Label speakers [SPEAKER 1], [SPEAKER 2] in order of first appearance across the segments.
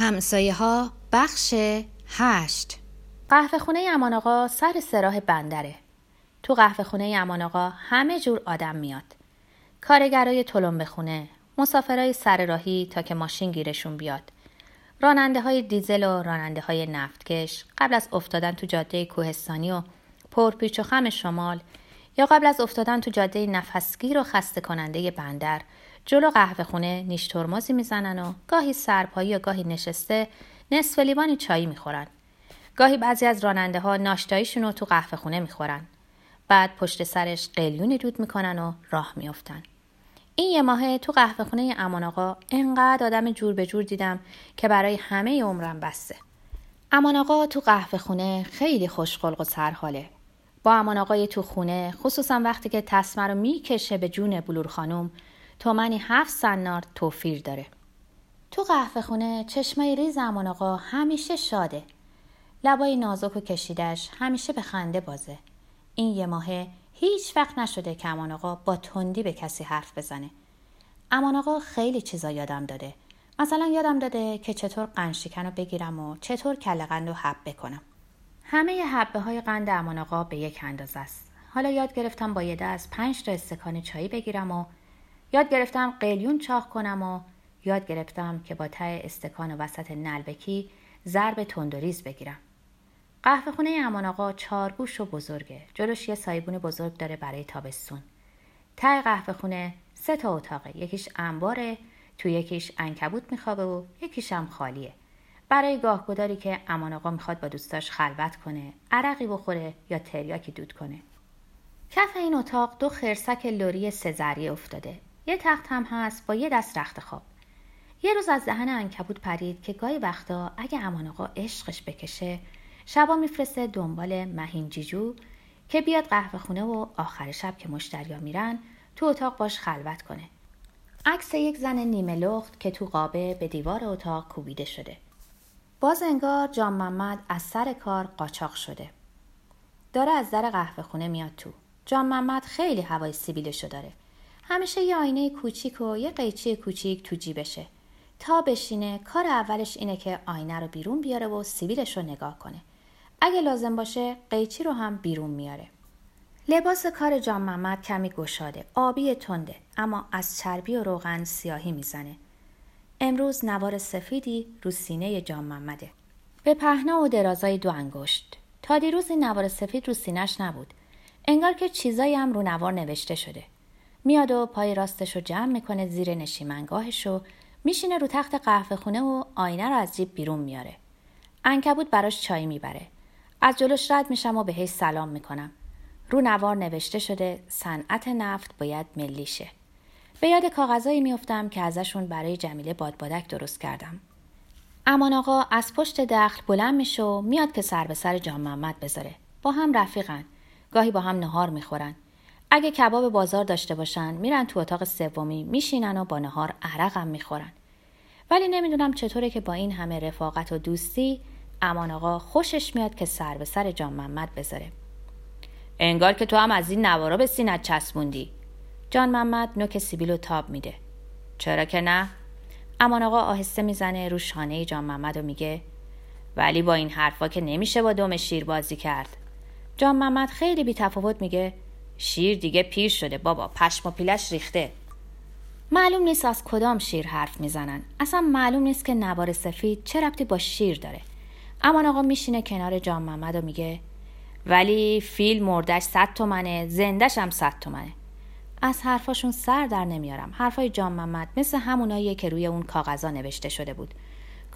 [SPEAKER 1] همسایه ها بخش هشت.
[SPEAKER 2] قهوه خونه امان آقا سر سراح بندره. تو قهوه خونه امان آقا همه جور آدم میاد. کارگرای تلمبه خونه مسافرای سر راهی تا که ماشین گیرشون بیاد. راننده های دیزل و راننده های نفتکش قبل از افتادن تو جاده کوهستانی و پرپیچ و خم شمال یا قبل از افتادن تو جاده نفسگیر و خسته کننده بندر جلو قهوه خونه نیش ترمازی می‌زنن و گاهی سرپایی و گاهی نشسته نصف لیوانی چایی می‌خورن. گاهی بعضی از راننده ها ناشتاییشون رو تو قهوه خونه می‌خورن. بعد پشت سرش قلیونی دود می‌کنن و راه میافتن. این یه ماهه تو قهوه خونه امان آقا انقدر آدم جور به جور دیدم که برای همه عمرم بسته. امان آقا تو قهوه خونه خیلی خوشقلق و سرحاله. با امان آقای تو خونه خصوصا وقتی که تصمه رو می‌کشه به جون بلور خانم تومنی هفت سنار توفیر داره. تو قهوه خونه چشمای ریز امان آقا همیشه شاده. لبای نازک و کشیدش همیشه به خنده بازه. این یه ماهه هیچ وقت نشده که امان آقا با تندی به کسی حرف بزنه. امان آقا خیلی چیزا یادم داده. مثلا یادم داده که چطور قنشیکن رو بگیرم و چطور کله قند رو حب کنم همه حبه های قند امان آقا به یک اندازه است. حالا یاد گرفتم با یه دست پنج تا استکان چایی بگیرم و یاد گرفتم قلیون چاخ کنم و یاد گرفتم که با ته استکان وسط نلبکی ضرب تندریز بگیرم. قهوه خونه امان آقا چارگوش و بزرگه. جلوش یه سایبون بزرگ داره برای تابستون. ته قهوه خونه سه تا اتاقه. یکیش انباره تو یکیش انکبوت میخوابه و یکیش هم خالیه. برای گاهگداری که امان آقا می‌خواد با دوستاش خلوت کنه عرقی بخوره یا تریاکی دود کنه. کف این اتاق دو خرسک لوری سزری افتاده. یه تخت هم هست با یه دست رخت خواب. یه روز از دهن انکبوت پرید که گاهی وقتا اگه امان آقا عشقش بکشه شبا میفرسته دنبال مهین جیجو که بیاد قهوه خونه و آخر شب که مشتریا میرن تو اتاق باش خلوت کنه. عکس یک زن نیمه لخت که تو قابه به دیوار اتاق کوبیده شده. باز انگار جان محمد از سر کار قاچاق شده. داره از در قهوه خونه میاد تو. جان محمد خیلی هوای سیبیلشو داره. همیشه یه آینه کوچیک و یه قیچی کوچیک تو جیبشه. تا بشینه کار اولش اینه که آینه رو بیرون بیاره و سیبیلش رو نگاه کنه. اگه لازم باشه قیچی رو هم بیرون میاره. لباس کار جان محمد کمی گشاده آبی تنده اما از چربی و روغن سیاهی می‌زنه. امروز نوار سفیدی رو سینه جان محمده. به پهنا و درازای دو انگشت. تا دیروز این نوار سفید رو سینش نبود. انگار که چیزایی هم رو نوار نوشته شده. میاد و پای راستش رو جمع می‌کنه زیر نشیمنگاهش و میشینه رو تخت قهوه خونه و آینه رو از جیب بیرون میاره. انکبوت براش چای می‌بره. از جلوش رد میشم و بهش سلام می‌کنم. رو نوار نوشته شده صنعت نفت باید ملیشه. به یاد کاغذایی میافتم که ازشون برای جمیله بادبادک درست کردم. امان آقا از پشت دخل بلند میشه و میاد که سر به سر جان محمد بذاره. با هم رفیقن. گاهی با هم نهار می‌خورن. اگه کباب بازار داشته باشن میرن تو اتاق سومی میشینن و با نهار عرقم می‌خورن. ولی نمی‌دونم چطوره که با این همه رفاقت و دوستی امان آقا خوشش میاد که سر به سر جان محمد بذاره. انگار که تو هم از این نوارا به سینت چسبوندی. جان محمد نوک سیبیلو تاب میده. چرا که نه؟ امان آقا آهسته می‌زنه رو شانه جان محمد و میگه ولی با این حرفا که نمیشه با دم شیر بازی کرد. جان محمد خیلی بی تفاوت میگه. شیر دیگه پیر شده بابا. پشم و پیلش ریخته. معلوم نیست از کدام شیر حرف می‌زنن. اصلا معلوم نیست که نوار سفید چه ربطی با شیر داره. اما آقا میشینه کنار جان محمد و میگه ولی فیل مردش صد تومنه زندش هم صد تومنه. از حرفاشون سر در نمیارم. حرفای جان محمد مثل هموناییه که روی اون کاغذا نوشته شده بود.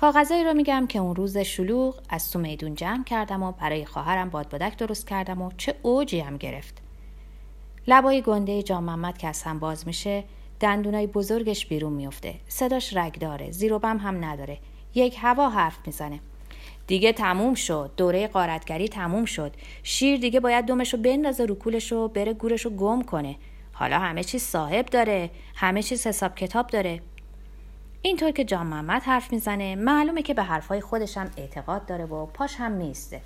[SPEAKER 2] کاغذایی رو میگم که اون روز شلوغ از تو میدون جمع کردم و برای خواهرم بادبادک درست کردم و چه اوجی هم گرفت. لبای گنده جان محمد که از هم باز میشه دندونای بزرگش بیرون میفته. صداش رگداره زیر و بم هم نداره. یک هوا حرف می‌زنه. دیگه تموم شد. دوره قارتگری تموم شد. شیر دیگه باید دومشو بندازه رو کولش و بره گورشو گم کنه. حالا همه چیز صاحب داره. همه چیز حساب کتاب داره. اینطور که جان محمد حرف می‌زنه معلومه که به حرفای خودش هم اعتقاد داره و پاش هم میسته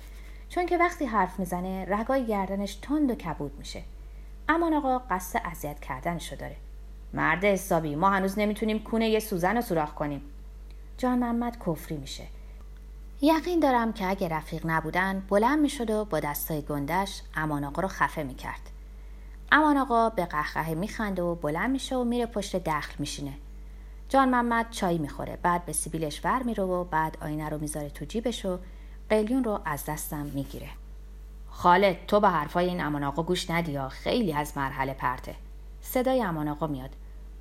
[SPEAKER 2] چون که وقتی حرف می‌زنه رگای گردنش تند و کبود میشه. امان آقا قصد اذیت کردنشو داره. مرد حسابی ما هنوز نمی‌تونیم کونه یه سوزن رو سوراخ کنیم. جان محمد کفری میشه. یقین دارم که اگه رفیق نبودن بلند می‌شد و با دستای گندش امان آقا رو خفه می‌کرد. امان آقا به قهقه میخنده و بلند میشه و میره پشت دخل میشینه. جان محمد چای می‌خوره بعد به سیبیلش ور میره و بعد آینه رو می‌ذاره تو جیبش و قلیون رو از دستم می‌گیره. خالد تو به حرفای این امان آقا گوش ندیا خیلی از مرحله پرته. صدای امان آقا میاد.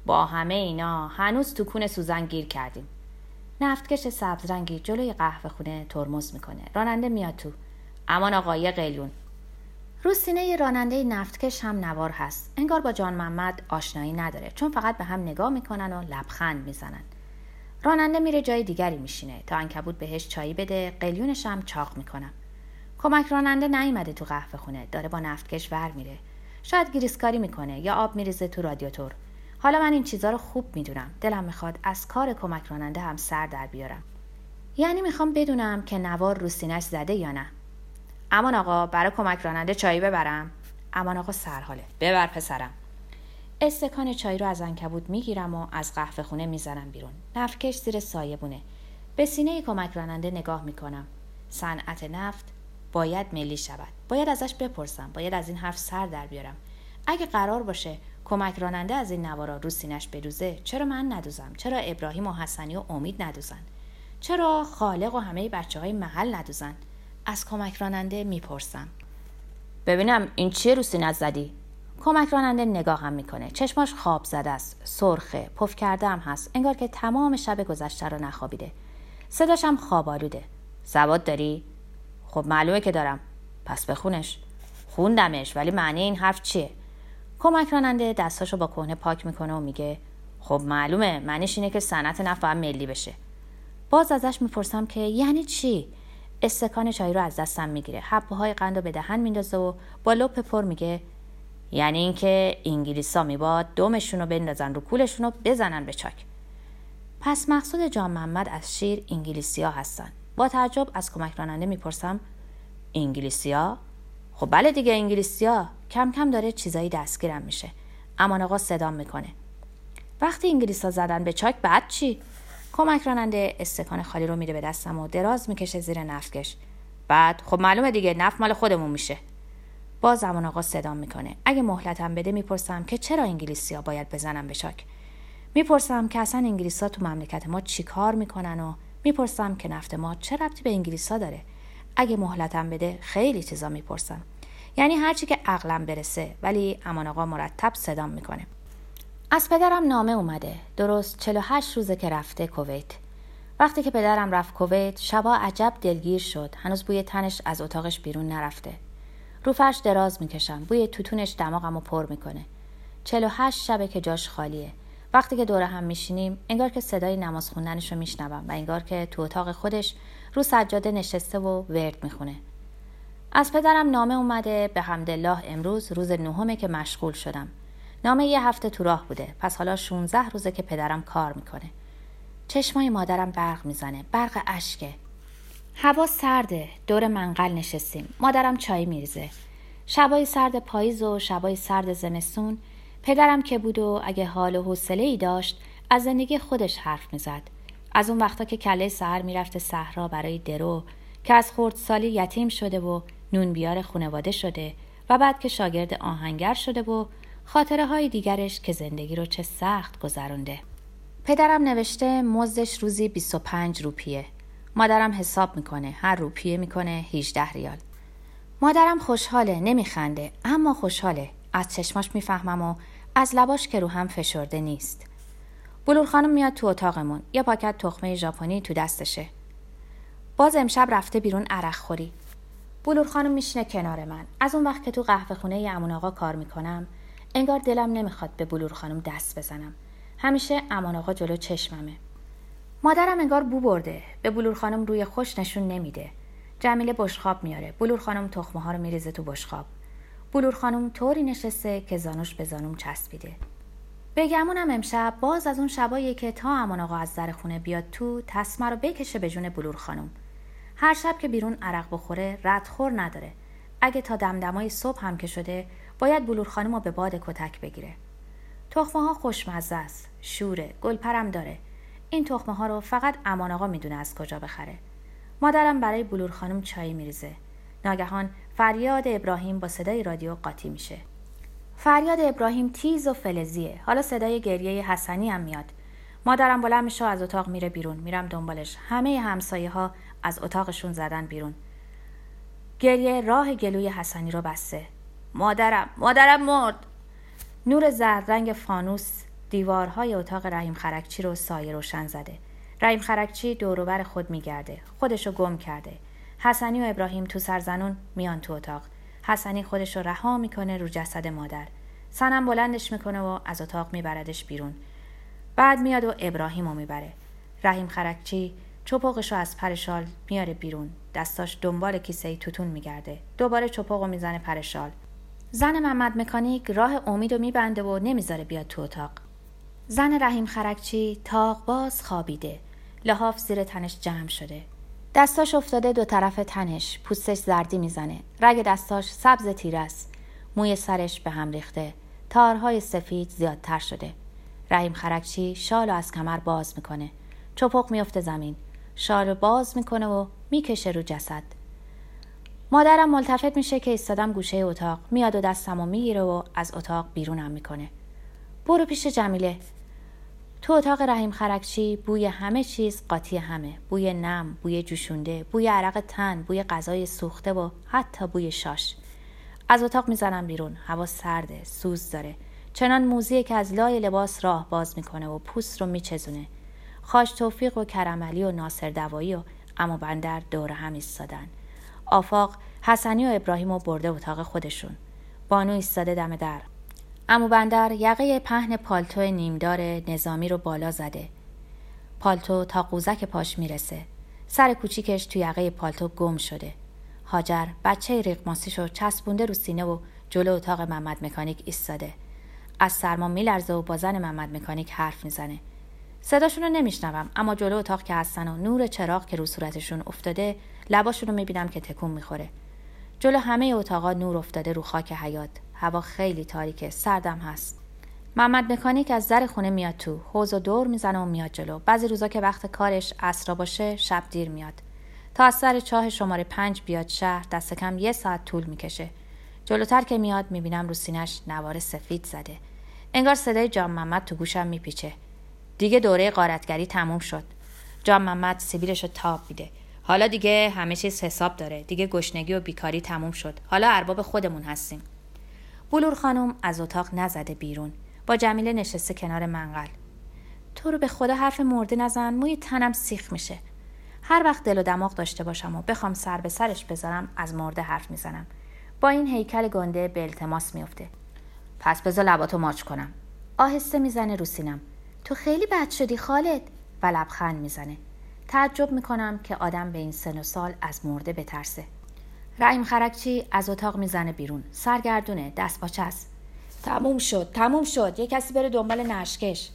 [SPEAKER 2] با همه اینا هنوز تو کون سوزن گیر کردیم. نفتکش سبز رنگی جلوی قهوه خونه ترمز می‌کنه. راننده میاد تو. امان آقا یه قلیون رو سینه راننده نفتکش هم نوار هست. انگار با جان محمد آشنایی نداره. چون فقط به هم نگاه می‌کنن و لبخند می‌زنن. راننده میره جای دیگری میشینه. تا انکبوت بهش چایی بده. قلیونش هم چاق می‌کنم. کمک راننده نیومده تو قهوه خونه داره با نفتکش ور میره. شاید گریسکاری می‌کنه یا آب میریزه تو رادیاتور. حالا من این چیزا رو خوب می‌دونم. دلم می‌خواد از کار کمک راننده هم سر در بیارم. یعنی می‌خوام بدونم که نوار رو سینش زده یا نه. امان آقا برای کمک راننده چایی ببرم. امان آقا سرحاله. ببر پسرم. استکان چای رو از انکبوت می‌گیرم و از قهوه خونه می‌زنم بیرون. نفکش زیر سایه بونه. به سینه کمک راننده نگاه می‌کنم. صنعت نفت باید ملی شود. باید ازش بپرسم. باید از این حرف سر در بیارم. اگه قرار باشه کمک راننده از این نوارا رو سینش بدوزه چرا من ندوزم؟ چرا ابراهیم و حسنی و امید ندوزن؟ چرا خالق و همه بچه های محل ندوزن؟ از کمک راننده می‌پرسم. ببینم این چیه رو سینت زدی؟ کمک راننده نگاه هم می‌کنه. چشماش خواب زده است. سرخه. پف کرده هم هست. انگار که تمام شب گذشته رو نخوابیده. صداش هم خواب آلوده. سواد داری؟ خب معلومه که دارم. پس بخونش. خوندمش ولی معنی این حرف چیه؟ کمک راننده دستاشو با کهنه پاک می‌کنه و میگه خب معلومه. معنیش اینه که صنعت نفت باید ملی بشه. باز ازش می‌پرسم که یعنی چی؟ استکان چای رو از دستم می‌گیره. حبه های قند رو به دهن میندازه و با لپ پر میگه یعنی اینکه انگلیسا میباد دومشون رو بندازن رو کولشون رو بزنن به چاک. پس مقصود جان محمد از شیر انگلیسیا هستن. با تعجب از کمک راننده می‌پرسم انگلیسیا؟ خب بله دیگه انگلیسیا. کم کم داره چیزایی دستگیرم میشه. امان آقا صدام می‌کنه. وقتی انگلیسا زدن به چاک بعد چی؟ کمک راننده استکان خالی رو میده به دستم و دراز می‌کشه زیر نفتکش بعد؟ خب معلومه دیگه نفت مال خودمون میشه. باز زمان آقا صدام می‌کنه. اگه مهلتم بده می‌پرسم که چرا انگلیسی ها باید بزنم به چاک؟ می‌پرسم که اصلا انگلیس ها تو مملکت ما چی کار می‌کنن و می‌پرسم که نفت ما چه ربطی به انگلیس ها داره؟ اگه مهلتم بده خیلی چیزا می‌پرسم. یعنی هرچی که عقلم برسه ولی امان آقا مرتب صدام می‌کنه. از پدرم نامه اومده. درست 48 روزه که رفته کویت. وقتی که پدرم رفت کویت شبا عجب دلگیر شد. هنوز بوی تنش از اتاقش بیرون نرفته. رو فرش دراز می‌کشم. بوی توتونش دماغمو پر می‌کنه. 48 شبه که جاش خالیه. وقتی که دور هم میشینیم انگار که صدای نماز خوندنش رو میشنوم و انگار که تو اتاق خودش رو سجاده نشسته و ورد می‌خونه. از پدرم نامه اومده به حمدالله امروز روز نهمه که مشغول شدم. نامه یه هفته تو راه بوده پس حالا 16 روزه که پدرم کار می‌کنه. چشمای مادرم برق می‌زنه برق اشکه. هوا سرده دور منقل نشستیم. مادرم چای میریزه. شبای سرد پاییز و شبای سرد زمستون پدرم که بود و اگه حال و حوصله ای داشت از زندگی خودش حرف می‌زد. از اون وقتا که کله سهر می‌رفته صحرا برای درو که از خردسالی یتیم شده و نون بیار خونواده شده و بعد که شاگرد آهنگر شده و خاطره های دیگرش که زندگی رو چه سخت گذرونده. پدرم نوشته مزدش روزی 25 روپیه. مادرم حساب می‌کنه. هر روپیه می‌کنه 18 ریال. مادرم خوشحاله نمیخنده اما خوشحاله. از چشماش می‌فهمم و از لباش که رو هم فشرده نیست. بلور خانم میاد تو اتاقمون. یه پاکت تخمه ژاپنی تو دستشه. باز امشب رفته بیرون عرق خوری. بلور خانم میشینه کنار من. از اون وقت که تو قهوه خونه امون آقا کار می‌کنم انگار دلم نمی‌خواد به بلور خانم دست بزنم. همیشه امان آقا جلو چشممه. مادرم انگار بو برده. به بلور خانم روی خوش نشون نمیده. جمیله بشخاب میاره. بلور خانم تخمه ها رو میریزه تو بشخاب بلور خانم طوری نشسته که زانوش به زانوم چسبیده. بگمونم امشب باز از اون شبایی که تا امان آقا از در خونه بیاد تو تسمه رو بکشه به جون بلور خانم. هر شب که بیرون عرق بخوره ردخور نداره. اگه تا دمدمای صبح هم که شده باید بلور خانم رو به باد کتک بگیره. تخمه ها خوشمزه است شوره گلپرم داره. این تخمه ها رو فقط امان آقا می‌دونه از کجا بخره. مادرم برای بلور خانم چای میریزه. ناگهان فریاد ابراهیم با صدای رادیو قاطی میشه. فریاد ابراهیم تیز و فلزیه. حالا صدای گریه حسنی هم میاد. مادرم بلند میشه از اتاق میره بیرون. میرم دنبالش. همه همسایه ها از اتاقشون زدن بیرون. گریه راه گلوی حسنی رو بسته. مادرم مادرم مرد! نور زرد رنگ فانوس دیوارهای اتاق رحیم خرکچی رو سایه روشن زده. رحیم خرکچی دوروبر خود میگرده. خودشو گم کرده. حسنی و ابراهیم تو سرزنون میان تو اتاق. حسنی خودش رو رها می‌کنه رو جسد مادر. سنم بلندش می‌کنه و از اتاق میبردش بیرون. بعد میاد و ابراهیم رو می‌بره. رحیم خرکچی چپاقش رو از پرشال میاره بیرون. دستاش دنبال کیسه توتون میگرده. دوباره چپاق رو می‌زنه پرشال زن محمد مکانیک راه امید رو میبنده و نمی‌ذاره بیاد تو اتاق. زن رحیم خرکچی تاق باز خوابیده. لحاف زیر تنش جمع شده. دستاش افتاده دو طرف تنش پوستش زردی می‌زنه. رگ دستاش سبز تیر است. موی سرش به هم ریخته. تارهای سفید زیادتر شده. رحیم خرکچی شال از کمر باز می‌کنه. چپق میفته زمین. شال باز می‌کنه و می‌کشه رو جسد. مادرم ملتفت میشه که ایستادم گوشه اتاق. میاد و دستم و می‌گیره و از اتاق بیرونم می‌کنه. برو پیش جمیله. تو اتاق رحیم خرکچی بوی همه چیز قاطی همه. بوی نم بوی جوشونده بوی عرق تن بوی غذای سوخته و حتی بوی شاش. از اتاق می‌زنم بیرون. هوا سرده سوز داره. چنان موزیه که از لای لباس راه باز می‌کنه و پوست رو میچزونه. خاش توفیق و کرملی و ناصر دوایی و اما بندر دور هم ایستادن. آفاق حسنی و ابراهیم و برده اتاق خودشون. بانو ایستاده دم در. امو بندر یقه پهن پالتو نیمدار نظامی رو بالا زده. پالتو تا قوزک پاش می‌رسه. سر کوچیکش تو یقه پالتو گم شده. هاجر بچه ریقماسیشو چسبونده رو سینه و جلو اتاق محمد مکانیک ایستاده. از سرما میلرزه و با زن محمد مکانیک حرف می‌زنه. صداشون رو نمیشنوم اما جلو اتاق که هستن و نور چراغ که رو صورتشون افتاده لباشون رو می‌بینم که تکون می‌خوره. جلو همه اتاقا نور افتاده رو خاک حیات. هوا خیلی تاریکه سردم هست. محمد مکانیک از در خونه میاد تو. حوز و دور می‌زنه و میاد جلو. بعضی روزا که وقت کارش اسرا باشه شب دیر میاد. تا از سر چاه شماره پنج بیاد شهر دست کم یه ساعت طول می‌کشه. جلوتر که میاد می‌بینم رو سینش نوار سفید زده. انگار صدای جان محمد تو گوشم میپیچه. دیگه دوره قارتگری تموم شد. جان محمد سیبیلش رو تاب میده. حالا دیگه همه چیز حساب داره. دیگه گشنگی و بیکاری تموم شد. حالا ارباب خودمون هستیم. بلور خانم از اتاق نزده بیرون. با جمیله نشسته کنار منقل. تو رو به خدا حرف مرده نزن موی تنم سیخ میشه. هر وقت دل و دماغ داشته باشم و بخوام سر به سرش بذارم از مرده حرف می‌زنم. با این هیکل گنده به التماس میفته پس بذار لباتو ماچ کنم. آهسته می‌زنه رو سینم. تو خیلی بد شدی خالد. و لبخند می‌زنه. تعجب می‌کنم که آدم به این سن و سال از مرده بترسه. رعیم خرکچی از اتاق می‌زنه بیرون؟ سرگردونه دست با چست تموم شد تموم شد. یه کسی بره دنبال نشکش.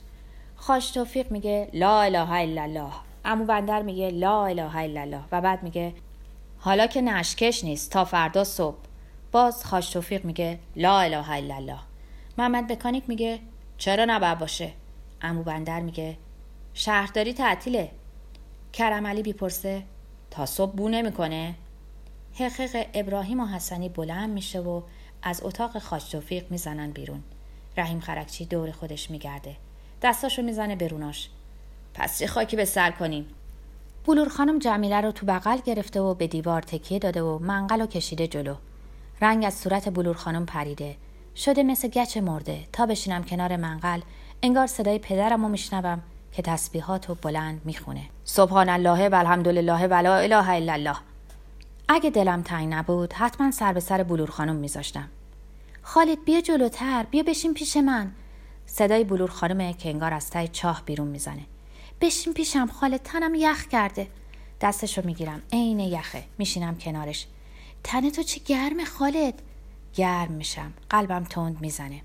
[SPEAKER 2] خاش توفیق میگه لا اله الا الله. امو بندر میگه لا اله الا الله. و بعد میگه حالا که نشکش نیست تا فردا صبح. باز خاش توفیق میگه لا اله الا الله. محمد بکانیک میگه چرا نباید باشه؟ امو بندر میگه شهرداری تعطیله. کرم علی بیپرسه تا صبح بو نمی‌کنه؟ حقیق ابراهیم و حسنی بلند میشه و از اتاق خاج توفیق می‌زنن بیرون. رحیم خرکچی دور خودش میگرده. دستاشو می‌زنه بروناش پس یه خاکی به سر کنیم؟ بلور خانم جمیله رو تو بغل گرفته و به دیوار تکیه داده و منقل و کشیده جلو. رنگ از صورت بلور خانم پریده. شده مثل گچ مرده. تا بشینم کنار منقل انگار صدای پدرم رو میشنوم که تسبیحات و بلند می‌خونه. سبحان الله و الحمدلله و لا اله الا الله. اگه دلم تنگ نبود حتما سر به سر بلور خانم میذاشتم. خالد بیا جلوتر بیا بشین پیش من. صدای بلور خانمه که انگار از تای چاه بیرون می‌زنه. بشین پیشم خالد تنم یخ کرده. دستش رو می‌گیرم عین یخه. میشینم کنارش. تن تو چه گرمه خالد؟ گرم میشم. قلبم تند می‌زنه.